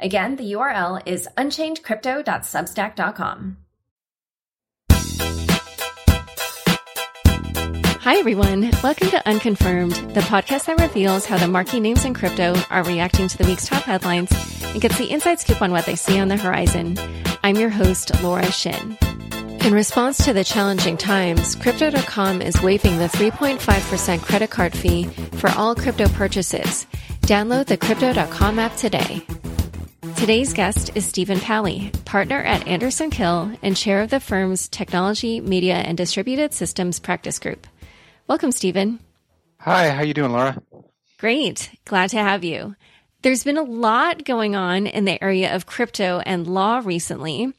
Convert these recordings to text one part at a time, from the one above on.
Again, the URL is unchainedcrypto.substack.com. Hi, everyone. Welcome to Unconfirmed, the podcast that reveals how the marquee names in crypto are reacting to the week's top headlines and gets the inside scoop on what they see on the horizon. I'm your host, Laura Shin. In response to the challenging times, Crypto.com is waiving the 3.5% credit card fee for all crypto purchases. Download the Crypto.com app today. Today's guest is Stephen Palley, partner at Anderson Kill and chair of the firm's Technology, Media, and Distributed Systems Practice Group. Welcome, Stephen. Hi, how you doing, Laura? Great. Glad to have you. There's been a lot going on in the area of crypto and law recently.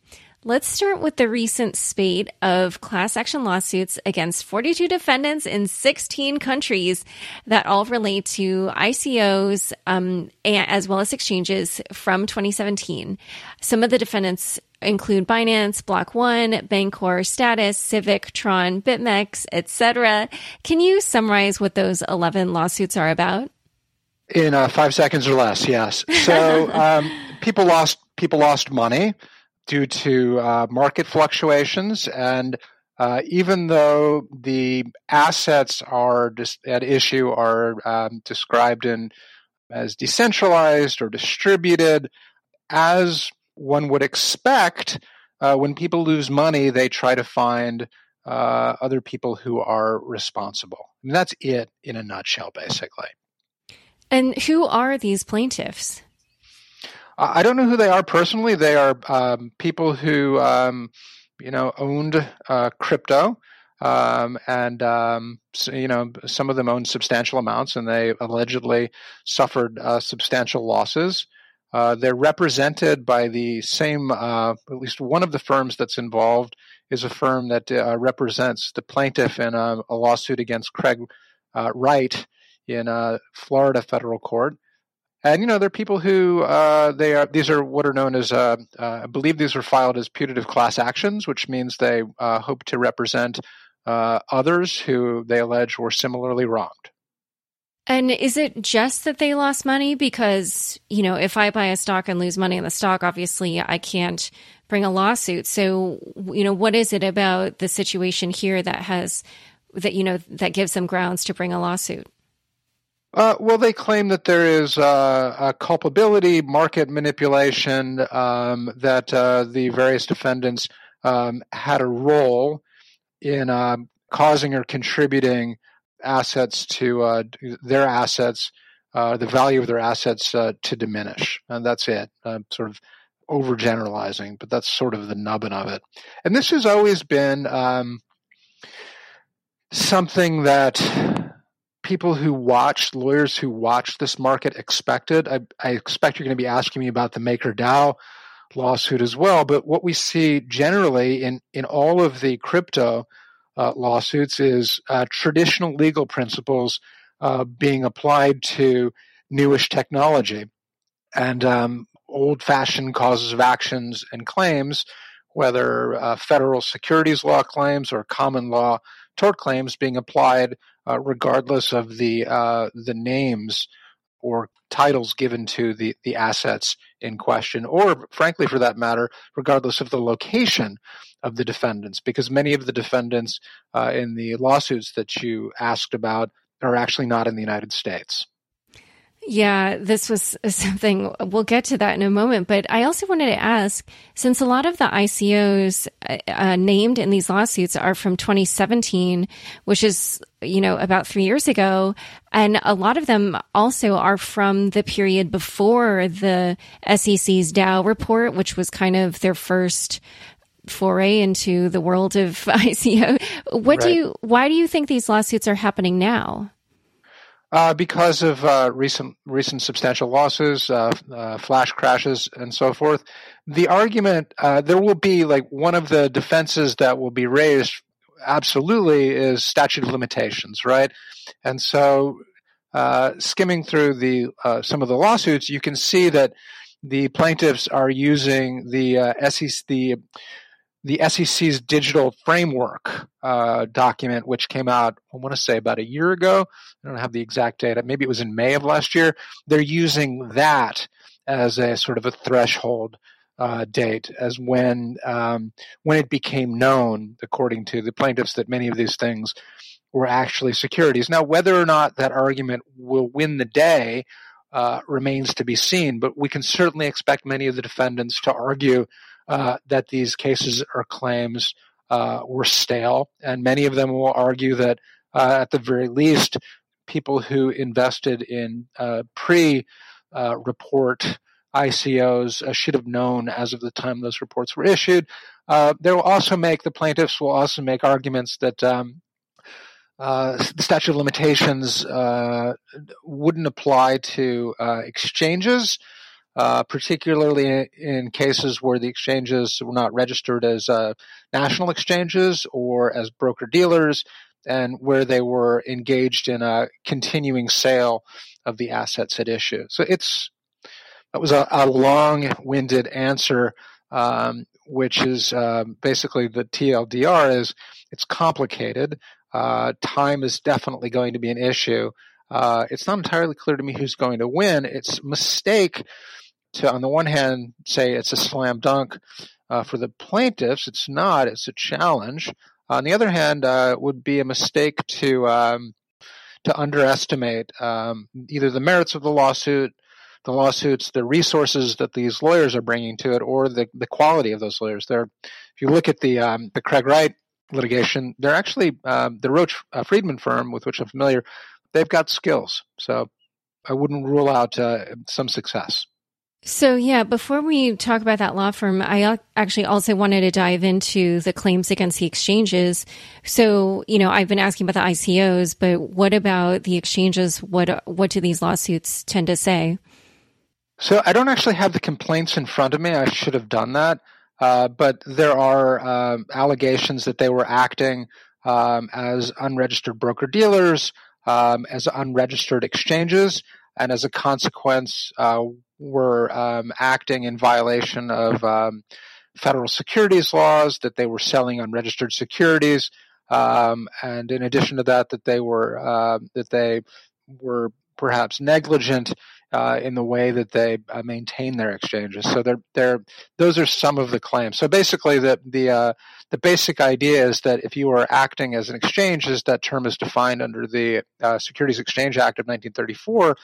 Let's start with the recent spate of class action lawsuits against 42 defendants in 16 countries that all relate to ICOs um, as well as exchanges from 2017. Some of the defendants include Binance, Block One, Bancor, Status, Civic, Tron, BitMEX, etc. Can you summarize what those 11 lawsuits are about? In uh, five seconds or less, yes. So um, people lost people lost money due to uh, market fluctuations. And uh, even though the assets are dis- at issue are um, described in as decentralized or distributed, as one would expect, uh, when people lose money, they try to find uh, other people who are responsible. And that's it in a nutshell, basically. And who are these plaintiffs? I don't know who they are personally. They are um, people who um, you know owned uh, crypto, um, and um, so, you know some of them owned substantial amounts, and they allegedly suffered uh, substantial losses. Uh, they're represented by the same, uh, at least one of the firms that's involved is a firm that uh, represents the plaintiff in a, a lawsuit against Craig uh, Wright in a Florida federal court and you know, there are people who uh, they are. These are what are known as, uh, uh, I believe, these were filed as putative class actions, which means they uh, hope to represent uh, others who they allege were similarly wronged. And is it just that they lost money? Because you know, if I buy a stock and lose money in the stock, obviously I can't bring a lawsuit. So, you know, what is it about the situation here that has that you know that gives them grounds to bring a lawsuit? Uh, well, they claim that there is uh, a culpability, market manipulation, um, that uh, the various defendants um, had a role in uh, causing or contributing assets to uh, their assets, uh, the value of their assets to diminish. And that's it. sort of overgeneralizing, but that's sort of the nubbin of it. And this has always been um, something that people who watch, lawyers who watch this market expected. I, I expect you're going to be asking me about the Maker MakerDAO lawsuit as well. But what we see generally in, in all of the crypto uh, lawsuits is uh, traditional legal principles uh, being applied to newish technology. And um, old fashioned causes of actions and claims, whether uh, federal securities law claims or common law tort claims being applied regardless of the uh, the names or titles given to the, the assets in question, or frankly, for that matter, regardless of the location of the defendants, because many of the defendants uh, in the lawsuits that you asked about are actually not in the United States. Yeah, this was something we'll get to that in a moment. But I also wanted to ask since a lot of the ICOs uh, uh, named in these lawsuits are from 2017, which is, you know, about three years ago, and a lot of them also are from the period before the SEC's DAO report, which was kind of their first foray into the world of ICO. What right. do you, why do you think these lawsuits are happening now? Uh, because of uh, recent recent substantial losses, uh, uh flash crashes, and so forth, the argument uh, there will be like one of the defenses that will be raised absolutely is statute of limitations, right? And so, uh, skimming through the some of the lawsuits, you can see that the plaintiffs are using the SEC the the SEC's digital framework uh, document, which came out, I want to say about a year ago. I don't have the exact date. Maybe it was in May of last year. They're using that as a sort of a threshold uh, date, as when um, when it became known, according to the plaintiffs, that many of these things were actually securities. Now, whether or not that argument will win the day uh, remains to be seen, but we can certainly expect many of the defendants to argue uh, that these cases or claims uh, were stale, and many of them will argue that, uh, at the very least, people who invested in uh, pre-report ICOs should have known as of the time those reports were issued. they will also make the plaintiffs will also make arguments that. Um, uh, the statute of limitations uh, wouldn't apply to uh, exchanges uh, particularly in cases where the exchanges were not registered as uh, national exchanges or as broker dealers, and where they were engaged in a continuing sale of the assets at issue. So it's that was a, a long-winded answer, um, which is uh, basically the TLDR is it's complicated. Uh, time is definitely going to be an issue. Uh, it's not entirely clear to me who's going to win. It's a mistake to, on the one hand, say it's a slam dunk uh, for the plaintiffs. It's not. It's a challenge. On the other hand, uh, it would be a mistake to um, to underestimate um, either the merits of the lawsuit, the lawsuits, the resources that these lawyers are bringing to it, or the, the quality of those lawyers. They're, if you look at the um, the Craig Wright litigation, they're actually um, the Roche uh, Freedman firm with which I'm familiar. They've got skills, so I wouldn't rule out uh, some success. So, yeah, before we talk about that law firm, I actually also wanted to dive into the claims against the exchanges. So, you know, I've been asking about the ICOs, but what about the exchanges? What what do these lawsuits tend to say? So, I don't actually have the complaints in front of me. I should have done that. Uh, but there are uh, allegations that they were acting um, as unregistered broker dealers, um, as unregistered exchanges, and as a consequence, uh, were um, acting in violation of um, federal securities laws, that they were selling unregistered securities, um, and in addition to that, that they were uh, that they were perhaps negligent uh, in the way that they uh, maintain their exchanges. So they're, they're, those are some of the claims. So basically, the the uh, the basic idea is that if you are acting as an exchange, as that term is defined under the uh, Securities Exchange Act of 1934,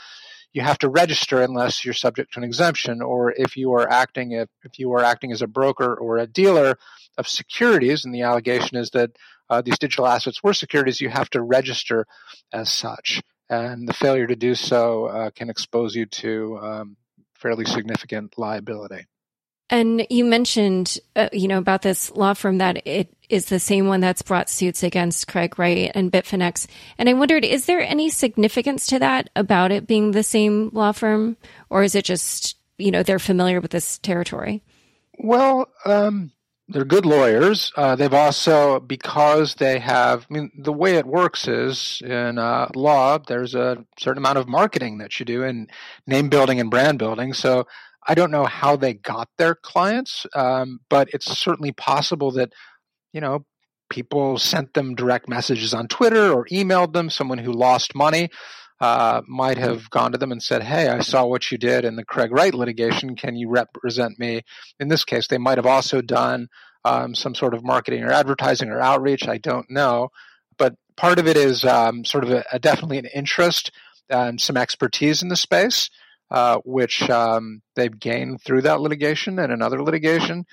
you have to register unless you're subject to an exemption or if you are acting if, if you are acting as a broker or a dealer of securities and the allegation is that uh, these digital assets were securities you have to register as such. And the failure to do so uh, can expose you to um, fairly significant liability. And you mentioned, uh, you know, about this law firm that it is the same one that's brought suits against Craig Wright and Bitfinex. And I wondered, is there any significance to that about it being the same law firm, or is it just, you know, they're familiar with this territory? Well, um, they're good lawyers. Uh, they've also, because they have, I mean, the way it works is in uh, law, there's a certain amount of marketing that you do and name building and brand building. So I don't know how they got their clients, um, but it's certainly possible that, you know, people sent them direct messages on Twitter or emailed them. Someone who lost money uh, might have gone to them and said, Hey, I saw what you did in the Craig Wright litigation. Can you represent me? In this case, they might have also done um, some sort of marketing or advertising or outreach. I don't know. But part of it is um, sort of a, a definitely an interest and some expertise in the space uh, which um, they've gained through that litigation and another litigation.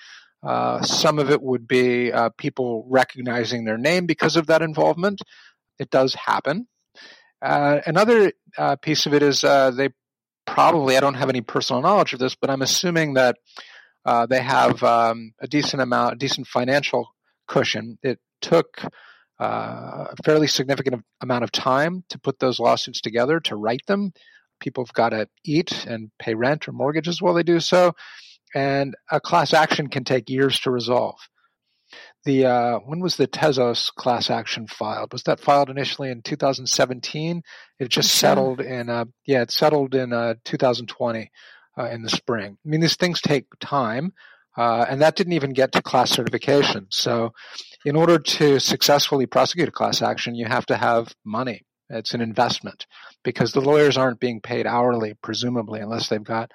Uh, some of it would be uh, people recognizing their name because of that involvement. It does happen. Uh, another uh, piece of it is uh, they probably, I don't have any personal knowledge of this, but I'm assuming that they have um, a decent amount, a decent financial cushion. It took uh, a fairly significant amount of time to put those lawsuits together, to write them. People have got to eat and pay rent or mortgages while they do so. And a class action can take years to resolve. The uh, when was the Tezos class action filed? Was that filed initially in 2017? It just settled in uh, yeah, it settled in uh, 2020 uh, in the spring. I mean, these things take time. Uh, and that didn't even get to class certification. So, in order to successfully prosecute a class action, you have to have money. It's an investment because the lawyers aren't being paid hourly, presumably, unless they've got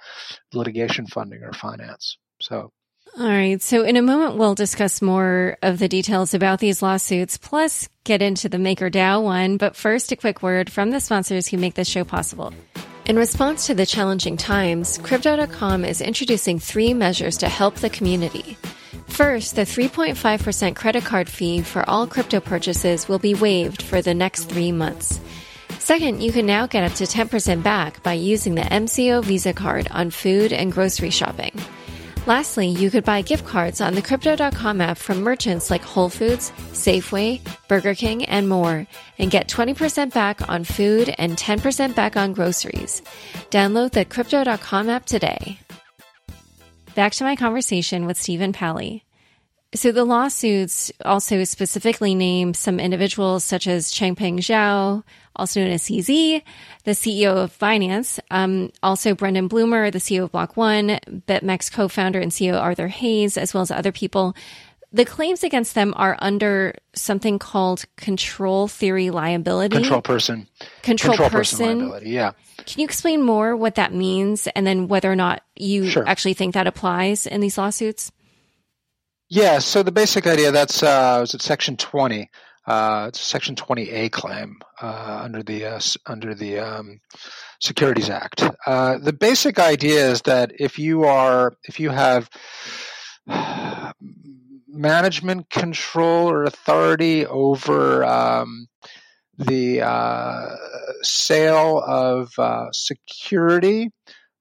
litigation funding or finance. So, all right. So, in a moment, we'll discuss more of the details about these lawsuits, plus get into the MakerDAO one. But first, a quick word from the sponsors who make this show possible. In response to the challenging times, Crypto.com is introducing three measures to help the community. First, the 3.5% credit card fee for all crypto purchases will be waived for the next three months. Second, you can now get up to 10% back by using the MCO Visa card on food and grocery shopping. Lastly, you could buy gift cards on the Crypto.com app from merchants like Whole Foods, Safeway, Burger King, and more, and get 20% back on food and 10% back on groceries. Download the Crypto.com app today. Back to my conversation with Stephen Palley. So the lawsuits also specifically name some individuals such as Changpeng Zhao, also known as CZ, the CEO of Binance, um, also Brendan Blumer, the CEO of Block One, BitMEX co-founder and CEO Arthur Hayes, as well as other people. The claims against them are under something called control theory liability. Control person. Control, control person. person liability, yeah. Can you explain more what that means and then whether or not you sure. actually think that applies in these lawsuits? Yeah, so the basic idea that's uh, was it section twenty. Uh, it's a section twenty A claim uh, under the uh, under the um, Securities Act. Uh, the basic idea is that if you are if you have management control or authority over um, the uh, sale of uh, security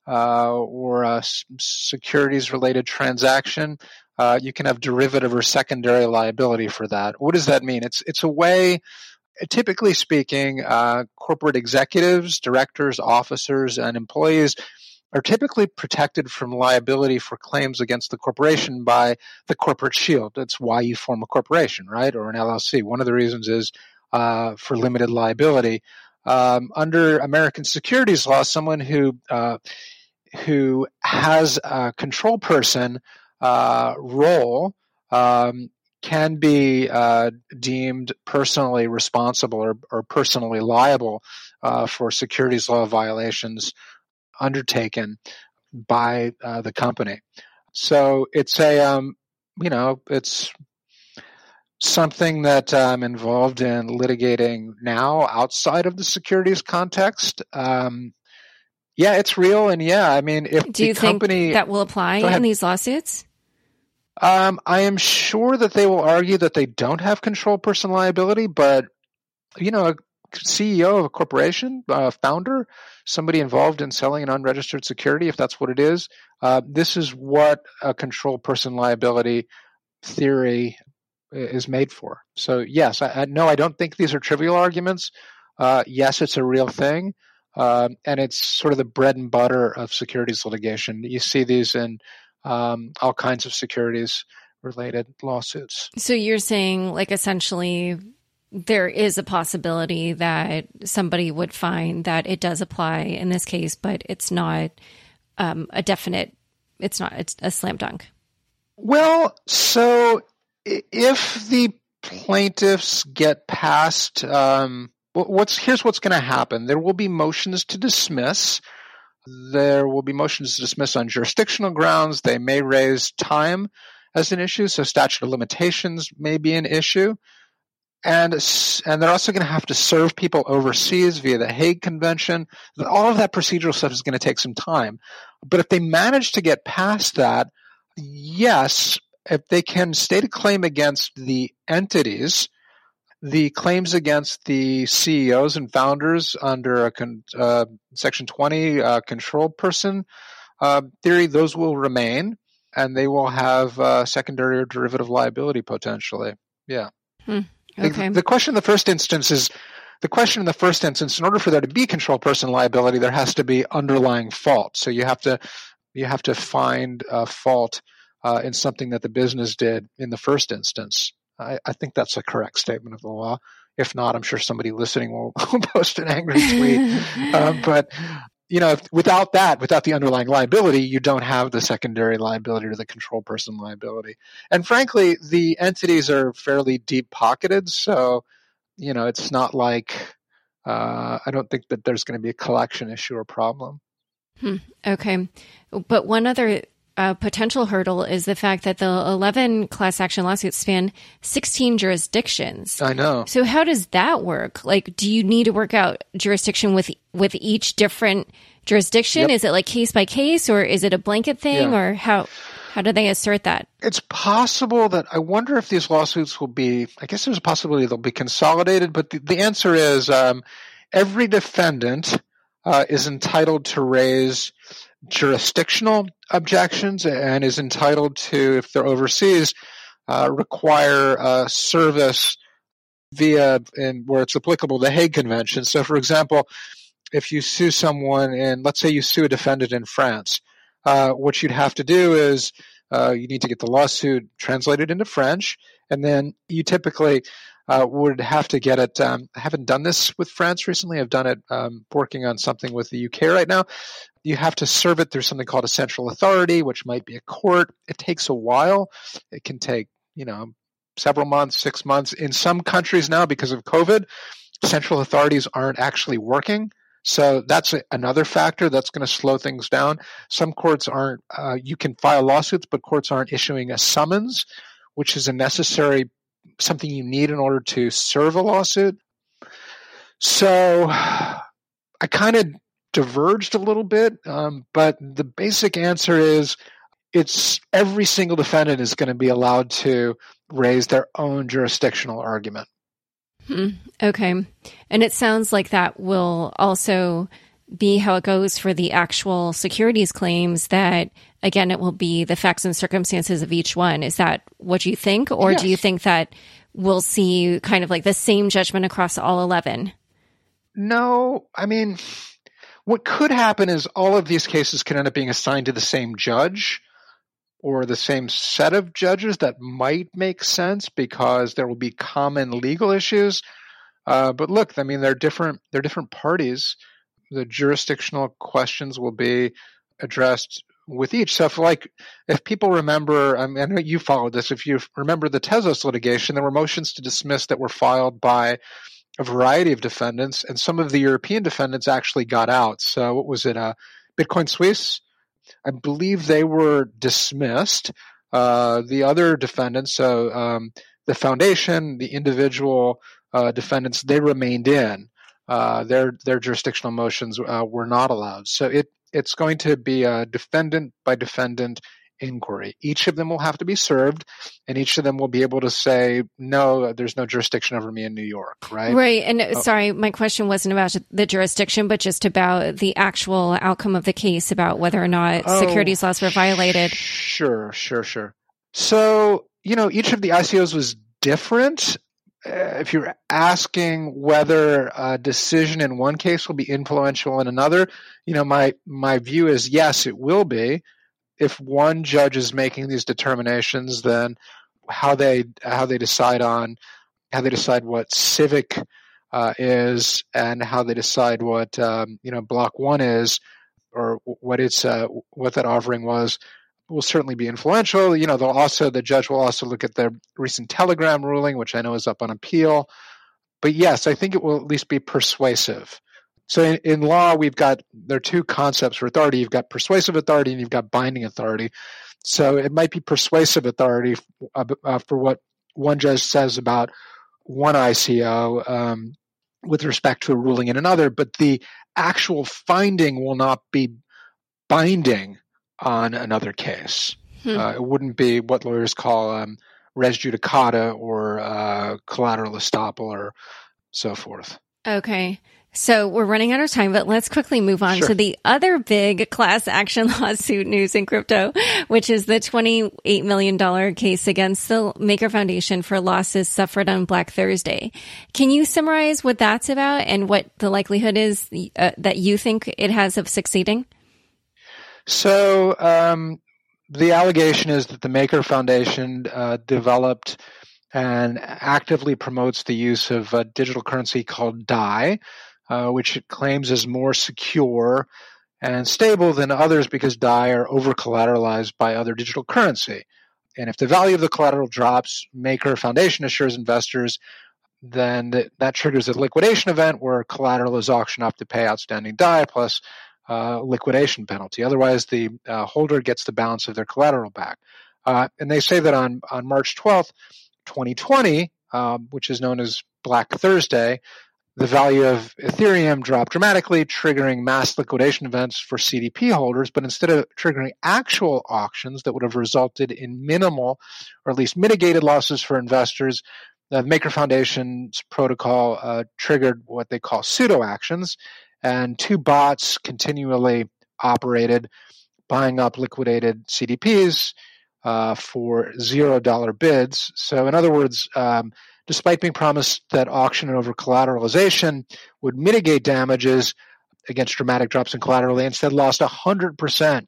uh, or a securities related transaction uh, you can have derivative or secondary liability for that. What does that mean? It's it's a way, typically speaking, uh, corporate executives, directors, officers, and employees are typically protected from liability for claims against the corporation by the corporate shield. That's why you form a corporation, right, or an LLC. One of the reasons is uh, for limited liability. Um, under American securities law, someone who uh, who has a control person uh, role um, can be uh, deemed personally responsible or, or personally liable uh, for securities law violations undertaken by uh, the company. So it's a, um, you know, it's something that I'm involved in litigating now outside of the securities context. Um, yeah, it's real, and yeah, I mean, if do you company think that will apply in these lawsuits? Um, I am sure that they will argue that they don't have control person liability, but you know, a CEO of a corporation, uh, founder, somebody involved in selling an unregistered security, if that's what it is, uh, this is what a control person liability theory is made for. So yes, I, I no, I don't think these are trivial arguments. Uh, yes, it's a real thing. Um, and it's sort of the bread and butter of securities litigation. You see these in um, all kinds of securities related lawsuits. So you're saying, like, essentially, there is a possibility that somebody would find that it does apply in this case, but it's not um, a definite. It's not. It's a slam dunk. Well, so if the plaintiffs get past, um, what's here's what's going to happen. There will be motions to dismiss there will be motions to dismiss on jurisdictional grounds. They may raise time as an issue, so statute of limitations may be an issue. And, and they're also going to have to serve people overseas via the Hague Convention. All of that procedural stuff is going to take some time. But if they manage to get past that, yes, if they can state a claim against the entities, the claims against the CEOs and founders under a con, uh, Section 20 uh, control person uh, theory, those will remain and they will have uh, secondary or derivative liability potentially. Yeah. Hmm. Okay. The, the question in the first instance is the question in the first instance, in order for there to be control person liability, there has to be underlying fault. So you have to you have to find a fault uh, in something that the business did in the first instance. I, I, think that's a correct statement of the law. If not, I'm sure somebody listening will, will post an angry tweet. um, but you know, if, without that, without the underlying liability, you don't have the secondary liability or the control person liability. And frankly, the entities are fairly deep pocketed, so you know, it's not like uh, I don't think that there's going to be a collection issue or problem. Hmm. Okay, but one other uh, potential hurdle is the fact that the 11 class action lawsuits span 16 jurisdictions. I know. So how does that work? Like, do you need to work out jurisdiction with with each different jurisdiction? Yep. Is it like case by case, or is it a blanket thing, yeah. or how? How do they assert that? It's possible that I wonder if these lawsuits will be. I guess there's a possibility they'll be consolidated, but the, the answer is um, every defendant uh, is entitled to raise jurisdictional objections and is entitled to, if they're overseas, uh, require uh, service via, where it's applicable, the Hague Convention. So, for example, if you sue someone in, let's say you sue a defendant in France, uh, what you'd have to do is uh, you need to get the lawsuit translated into French, and then you typically uh, would have to get it. Um, I haven't done this with France recently. I've done it um, working on something with the UK right now. You have to serve it through something called a central authority, which might be a court. It takes a while. It can take, you know, several months, six months. In some countries now, because of COVID, central authorities aren't actually working. So that's another factor that's going to slow things down. Some courts aren't, uh, you can file lawsuits, but courts aren't issuing a summons, which is a necessary, something you need in order to serve a lawsuit. So I kind of diverged a little bit, um, but the basic answer is it's every single defendant is going to be allowed to raise their own jurisdictional argument. Hmm. Okay. And it sounds like that will also be how it goes for the actual securities claims that again it will be the facts and circumstances of each one is that what you think or yes. do you think that we'll see kind of like the same judgment across all 11 no i mean what could happen is all of these cases can end up being assigned to the same judge or the same set of judges that might make sense because there will be common legal issues. Uh, but look, I mean, they're different. They're different parties. The jurisdictional questions will be addressed with each. So, if like, if people remember, I, mean, I know you followed this. If you remember the Tezos litigation, there were motions to dismiss that were filed by a variety of defendants, and some of the European defendants actually got out. So, what was it? Uh, Bitcoin Suisse I believe they were dismissed. Uh, the other defendants, so um, the foundation, the individual uh, defendants, they remained in. Uh, their their jurisdictional motions uh, were not allowed. So it it's going to be a defendant by defendant inquiry. Each of them will have to be served, and each of them will be able to say, no, there's no jurisdiction over me in New York, right? Right. And oh. sorry, my question wasn't about the jurisdiction, but just about the actual outcome of the case, about whether or not oh, securities laws were violated. Sure, sure, sure. So, you know, each of the ICOs was different. Uh, if you're asking whether a decision in one case will be influential in another, you know, my my view is yes, it will be. If one judge is making these determinations, then how they how they decide on how they decide what civic uh, is and how they decide what um, you know block one is or what its uh, what that offering was will certainly be influential. You know, they'll also the judge will also look at the recent telegram ruling, which I know is up on appeal. But yes, I think it will at least be persuasive. So in, in, law, we've got there are two concepts for authority. You've got persuasive authority and you've got binding authority. So it might be persuasive authority uh, for what one judge says about one ICO um, with respect to a ruling in another, but the actual finding will not be binding on another case. Hmm. Uh, it wouldn't be what lawyers call um, res judicata or uh, collateral estoppel or so forth. Okay. So we're running out of time, but let's quickly move on sure. to the other big class action lawsuit news in crypto, which is the $28 million case against the Maker Foundation for losses suffered on Black Thursday. Can you summarize what that's about and what the likelihood is uh, that you think it has of succeeding? So, um, the allegation is that the Maker Foundation uh, developed and actively promotes the use of a digital currency called DAI, uh, which it claims is more secure and stable than others because DAI are over collateralized by other digital currency. And if the value of the collateral drops, Maker Foundation assures investors, then that, that triggers a liquidation event where collateral is auctioned off to pay outstanding DAI plus uh, liquidation penalty. Otherwise, the uh, holder gets the balance of their collateral back. Uh, and they say that on, on March 12th, 2020, um, which is known as Black Thursday, the value of Ethereum dropped dramatically, triggering mass liquidation events for CDP holders. But instead of triggering actual auctions that would have resulted in minimal or at least mitigated losses for investors, the Maker Foundation's protocol uh, triggered what they call pseudo auctions, and two bots continually operated, buying up liquidated CDPs uh, for zero dollar bids. So, in other words, um, despite being promised that auction over collateralization would mitigate damages against dramatic drops in collateral, they instead lost 100%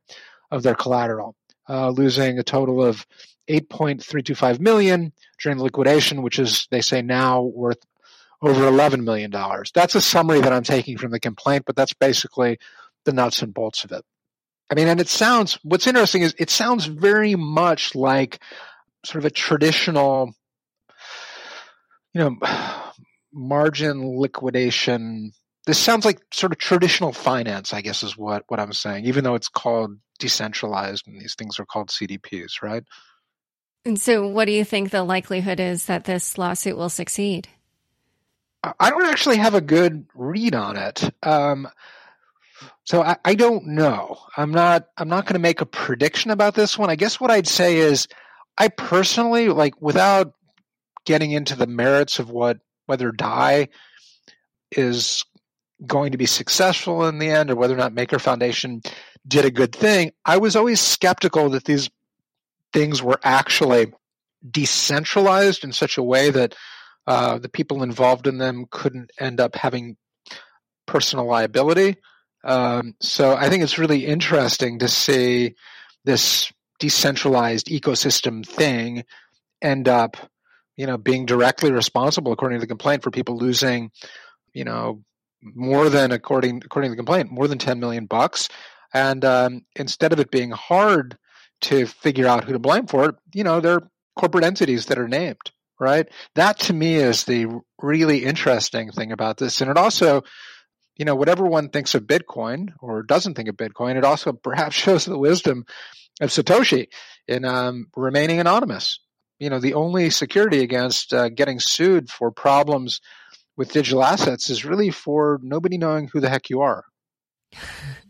of their collateral, uh, losing a total of 8.325 million during the liquidation, which is, they say now worth over $11 million. That's a summary that I'm taking from the complaint, but that's basically the nuts and bolts of it. I mean, and it sounds, what's interesting is it sounds very much like sort of a traditional you know, margin liquidation. This sounds like sort of traditional finance, I guess, is what, what I'm saying, even though it's called decentralized and these things are called CDPs, right? And so, what do you think the likelihood is that this lawsuit will succeed? I don't actually have a good read on it. Um, so I, I, don't know. I'm not. I'm not going to make a prediction about this one. I guess what I'd say is, I personally like without getting into the merits of what whether DAI is going to be successful in the end or whether or not Maker Foundation did a good thing, I was always skeptical that these things were actually decentralized in such a way that uh, the people involved in them couldn't end up having personal liability. Um, so I think it's really interesting to see this decentralized ecosystem thing end up you know, being directly responsible, according to the complaint, for people losing, you know, more than according according to the complaint, more than ten million bucks. And um, instead of it being hard to figure out who to blame for it, you know, there are corporate entities that are named, right? That to me is the really interesting thing about this. And it also, you know, whatever one thinks of Bitcoin or doesn't think of Bitcoin, it also perhaps shows the wisdom of Satoshi in um, remaining anonymous you know the only security against uh, getting sued for problems with digital assets is really for nobody knowing who the heck you are.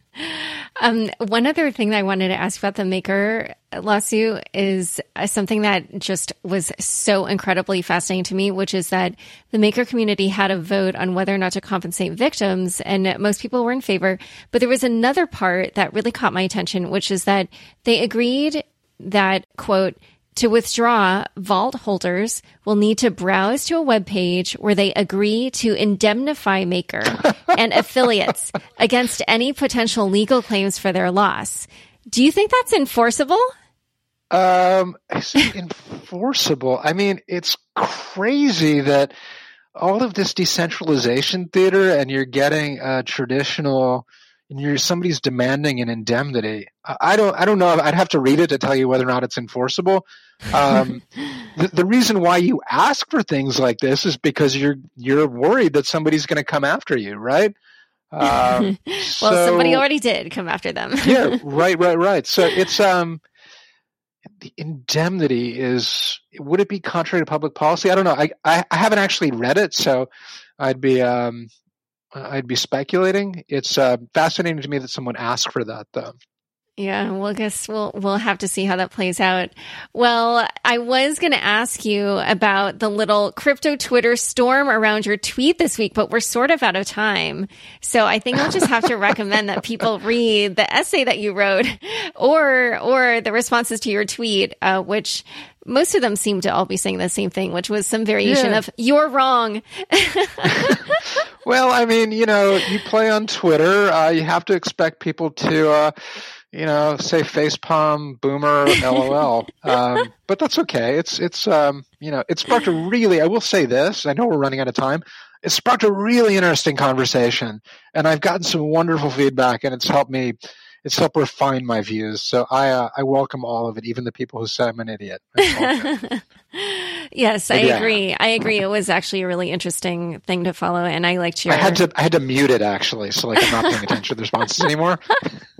Um, one other thing that I wanted to ask about the Maker lawsuit is uh, something that just was so incredibly fascinating to me, which is that the Maker community had a vote on whether or not to compensate victims, and most people were in favor. But there was another part that really caught my attention, which is that they agreed that, quote, to withdraw, vault holders will need to browse to a web page where they agree to indemnify Maker and affiliates against any potential legal claims for their loss. Do you think that's enforceable? Um, enforceable? I mean, it's crazy that all of this decentralization theater and you're getting a traditional and you're somebody's demanding an indemnity. I don't I don't know. I'd have to read it to tell you whether or not it's enforceable. Um, the, the, reason why you ask for things like this is because you're you're worried that somebody's going to come after you, right? Um, well, so, somebody already did come after them. yeah, right, right, right. So it's um, the indemnity is would it be contrary to public policy? I don't know. I I, I haven't actually read it, so I'd be um I'd be speculating. It's uh, fascinating to me that someone asked for that, though. Yeah, well, I guess we'll we'll have to see how that plays out. Well, I was going to ask you about the little crypto Twitter storm around your tweet this week, but we're sort of out of time. So I think I'll just have to recommend that people read the essay that you wrote, or or the responses to your tweet, uh, which most of them seem to all be saying the same thing, which was some variation yeah. of "you're wrong." well, I mean, you know, you play on Twitter, uh, you have to expect people to. Uh, you know, say facepalm, boomer, lol. um, but that's okay. It's it's um, you know, it sparked a really. I will say this. I know we're running out of time. It sparked a really interesting conversation, and I've gotten some wonderful feedback, and it's helped me. It's helped refine my views. So I uh, I welcome all of it, even the people who say I'm an idiot. yes, I agree. I agree. It was actually a really interesting thing to follow, and I liked your. I had to I had to mute it actually, so like I'm not paying attention to the responses anymore.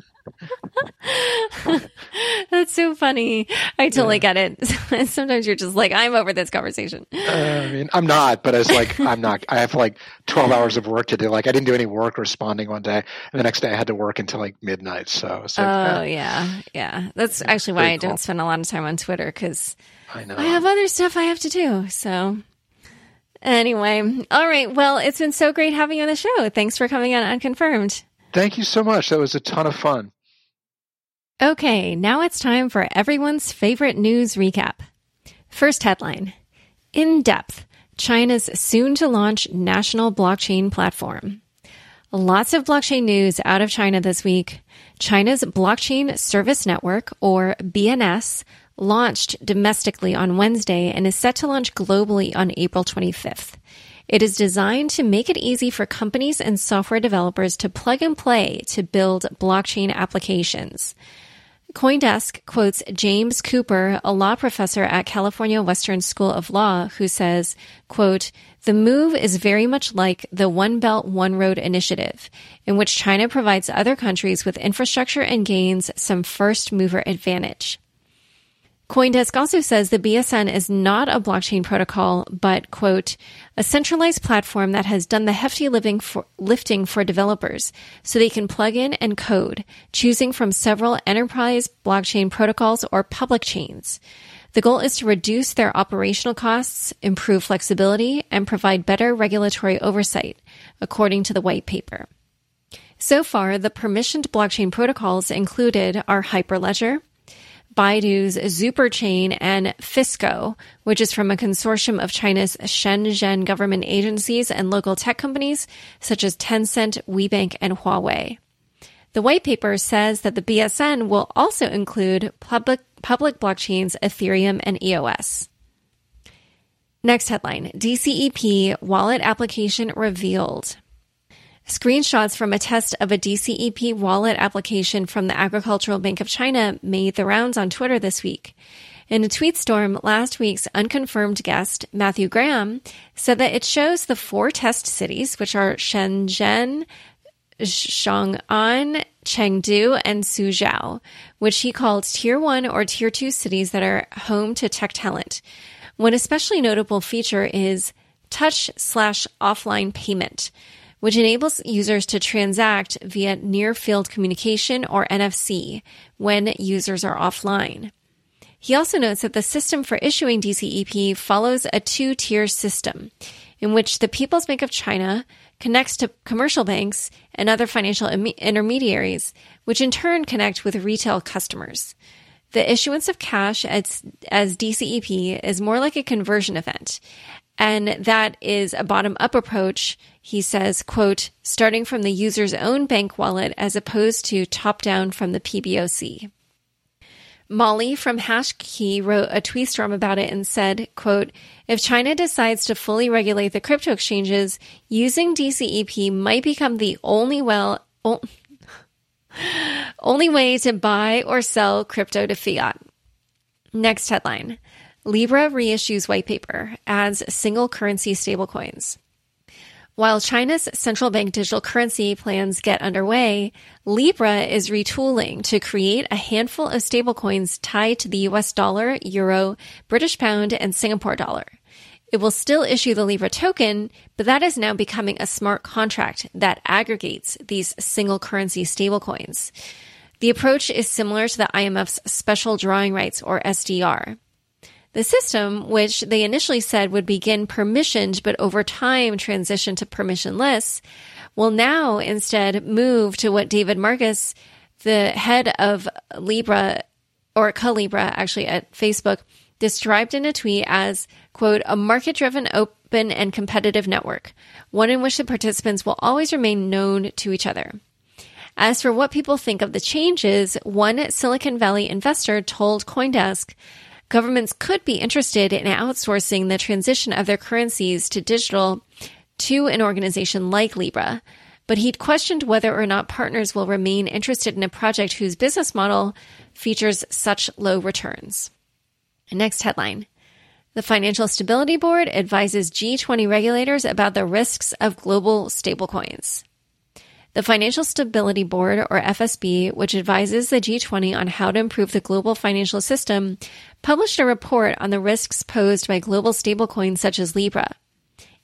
That's so funny. I totally yeah. get it. Sometimes you're just like, I'm over this conversation. Uh, I mean, I'm not, but it's like, I'm not, I have like 12 hours of work to do. Like, I didn't do any work responding one day. And the next day I had to work until like midnight. So it's like, oh, yeah. Yeah. That's actually why I cool. don't spend a lot of time on Twitter because I know I have other stuff I have to do. So anyway, all right. Well, it's been so great having you on the show. Thanks for coming on Unconfirmed. Thank you so much. That was a ton of fun. Okay, now it's time for everyone's favorite news recap. First headline In depth China's soon to launch national blockchain platform. Lots of blockchain news out of China this week. China's Blockchain Service Network, or BNS, launched domestically on Wednesday and is set to launch globally on April 25th. It is designed to make it easy for companies and software developers to plug and play to build blockchain applications. Coindesk quotes James Cooper, a law professor at California Western School of Law, who says, quote, the move is very much like the One Belt, One Road initiative, in which China provides other countries with infrastructure and gains some first mover advantage. Coindesk also says the BSN is not a blockchain protocol, but, quote, a centralized platform that has done the hefty living for, lifting for developers so they can plug in and code, choosing from several enterprise blockchain protocols or public chains. The goal is to reduce their operational costs, improve flexibility, and provide better regulatory oversight, according to the white paper. So far, the permissioned blockchain protocols included are Hyperledger, Baidu's XuperChain and Fisco, which is from a consortium of China's Shenzhen government agencies and local tech companies such as Tencent, WeBank, and Huawei. The white paper says that the BSN will also include public, public blockchains Ethereum and EOS. Next headline DCEP wallet application revealed. Screenshots from a test of a DCEP wallet application from the Agricultural Bank of China made the rounds on Twitter this week. In a tweet storm, last week's unconfirmed guest, Matthew Graham, said that it shows the four test cities, which are Shenzhen, Xiong'an, Chengdu, and Suzhou, which he called tier one or tier two cities that are home to tech talent. One especially notable feature is touch slash offline payment which enables users to transact via near field communication or NFC when users are offline. He also notes that the system for issuing DCEP follows a two tier system in which the People's Bank of China connects to commercial banks and other financial Im- intermediaries, which in turn connect with retail customers. The issuance of cash as, as DCEP is more like a conversion event, and that is a bottom up approach. He says, quote, starting from the user's own bank wallet as opposed to top down from the PBOC. Molly from Hashkey wrote a tweet storm about it and said, quote, if China decides to fully regulate the crypto exchanges, using DCEP might become the only well, only way to buy or sell crypto to fiat. Next headline. Libra reissues white paper, adds single currency stablecoins. While China's central bank digital currency plans get underway, Libra is retooling to create a handful of stablecoins tied to the US dollar, euro, British pound, and Singapore dollar. It will still issue the Libra token, but that is now becoming a smart contract that aggregates these single currency stablecoins. The approach is similar to the IMF's special drawing rights or SDR. The system, which they initially said would begin permissioned but over time transition to permissionless, will now instead move to what David Marcus, the head of Libra or Calibra actually at Facebook, described in a tweet as, quote, a market driven, open, and competitive network, one in which the participants will always remain known to each other. As for what people think of the changes, one Silicon Valley investor told Coindesk governments could be interested in outsourcing the transition of their currencies to digital to an organization like Libra, but he'd questioned whether or not partners will remain interested in a project whose business model features such low returns. Next headline. The Financial Stability Board advises G20 regulators about the risks of global stablecoins. The Financial Stability Board, or FSB, which advises the G20 on how to improve the global financial system, published a report on the risks posed by global stablecoins such as Libra.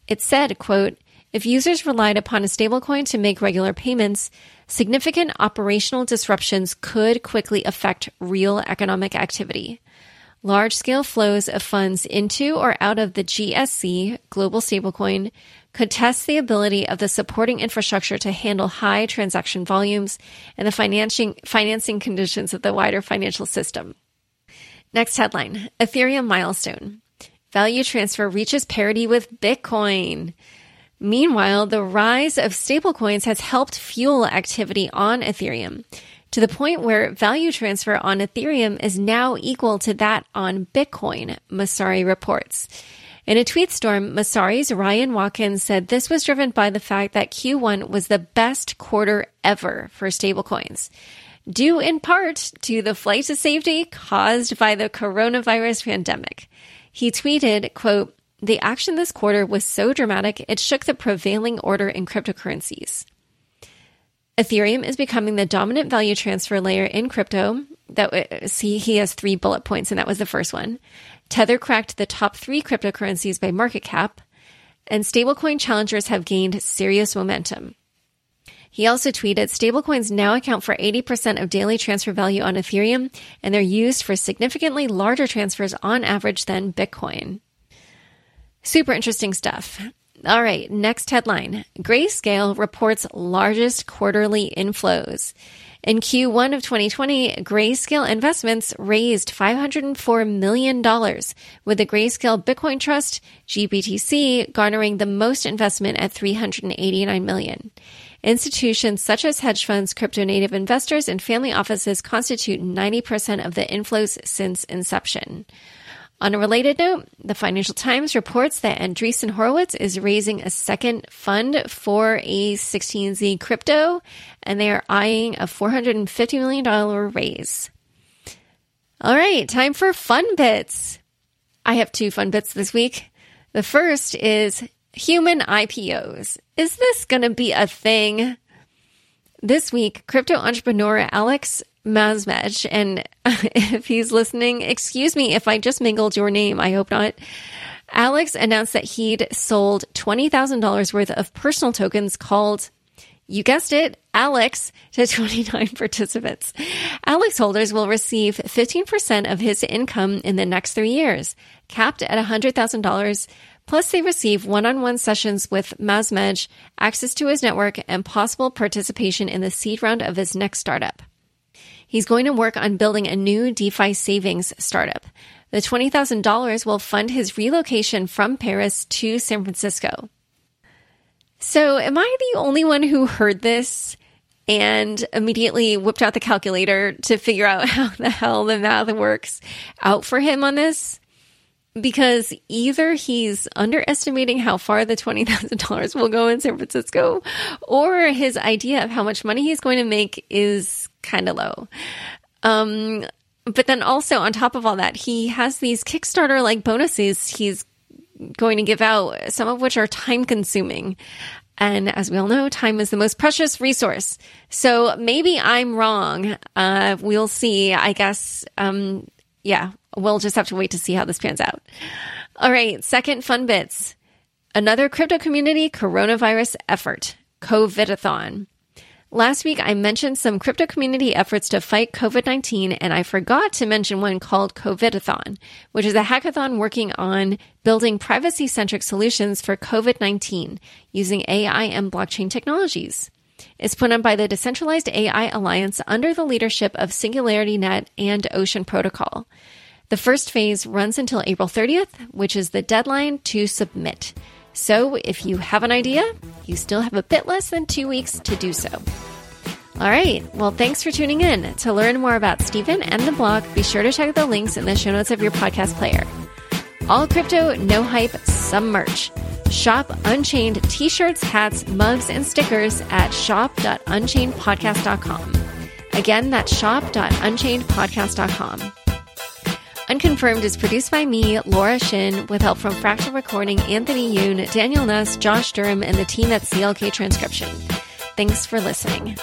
It said, quote, if users relied upon a stablecoin to make regular payments, significant operational disruptions could quickly affect real economic activity. Large scale flows of funds into or out of the GSC, global stablecoin, could test the ability of the supporting infrastructure to handle high transaction volumes and the financing, financing conditions of the wider financial system. Next headline Ethereum milestone. Value transfer reaches parity with Bitcoin. Meanwhile, the rise of stablecoins has helped fuel activity on Ethereum to the point where value transfer on Ethereum is now equal to that on Bitcoin, Messari reports. In a tweet storm, Messari's Ryan Watkins said this was driven by the fact that Q1 was the best quarter ever for stablecoins, due in part to the flight to safety caused by the coronavirus pandemic. He tweeted, quote, the action this quarter was so dramatic, it shook the prevailing order in cryptocurrencies. Ethereum is becoming the dominant value transfer layer in crypto. That uh, see, he has three bullet points, and that was the first one. Tether cracked the top three cryptocurrencies by market cap, and stablecoin challengers have gained serious momentum. He also tweeted stablecoins now account for 80% of daily transfer value on Ethereum, and they're used for significantly larger transfers on average than Bitcoin. Super interesting stuff. All right, next headline Grayscale reports largest quarterly inflows. In Q1 of 2020, Grayscale Investments raised $504 million, with the Grayscale Bitcoin Trust, GBTC, garnering the most investment at $389 million. Institutions such as hedge funds, crypto native investors, and family offices constitute 90% of the inflows since inception. On a related note, the Financial Times reports that Andreessen Horowitz is raising a second fund for a16z crypto, and they are eyeing a $450 million raise. All right, time for fun bits. I have two fun bits this week. The first is human IPOs. Is this going to be a thing? This week, crypto entrepreneur Alex Masmej. And if he's listening, excuse me if I just mingled your name. I hope not. Alex announced that he'd sold $20,000 worth of personal tokens called, you guessed it, Alex to 29 participants. Alex holders will receive 15% of his income in the next three years, capped at $100,000. Plus, they receive one on one sessions with Masmej, access to his network, and possible participation in the seed round of his next startup. He's going to work on building a new DeFi savings startup. The $20,000 will fund his relocation from Paris to San Francisco. So, am I the only one who heard this and immediately whipped out the calculator to figure out how the hell the math works out for him on this? Because either he's underestimating how far the $20,000 will go in San Francisco or his idea of how much money he's going to make is kind of low. Um, but then also on top of all that, he has these Kickstarter like bonuses he's going to give out, some of which are time consuming. And as we all know, time is the most precious resource. So maybe I'm wrong. Uh, we'll see. I guess, um, yeah, we'll just have to wait to see how this pans out. All right, second fun bits. Another crypto community coronavirus effort, COVIDathon. Last week, I mentioned some crypto community efforts to fight COVID 19, and I forgot to mention one called COVIDathon, which is a hackathon working on building privacy centric solutions for COVID 19 using AI and blockchain technologies. It's put on by the Decentralized AI Alliance under the leadership of SingularityNet and Ocean Protocol. The first phase runs until April 30th, which is the deadline to submit. So if you have an idea, you still have a bit less than two weeks to do so. All right. Well, thanks for tuning in. To learn more about Stephen and the blog, be sure to check the links in the show notes of your podcast player. All crypto, no hype, some merch. Shop Unchained t shirts, hats, mugs, and stickers at shop.unchainedpodcast.com. Again, that's shop.unchainedpodcast.com. Unconfirmed is produced by me, Laura Shin, with help from Fractal Recording, Anthony Yoon, Daniel Nuss, Josh Durham, and the team at CLK Transcription. Thanks for listening.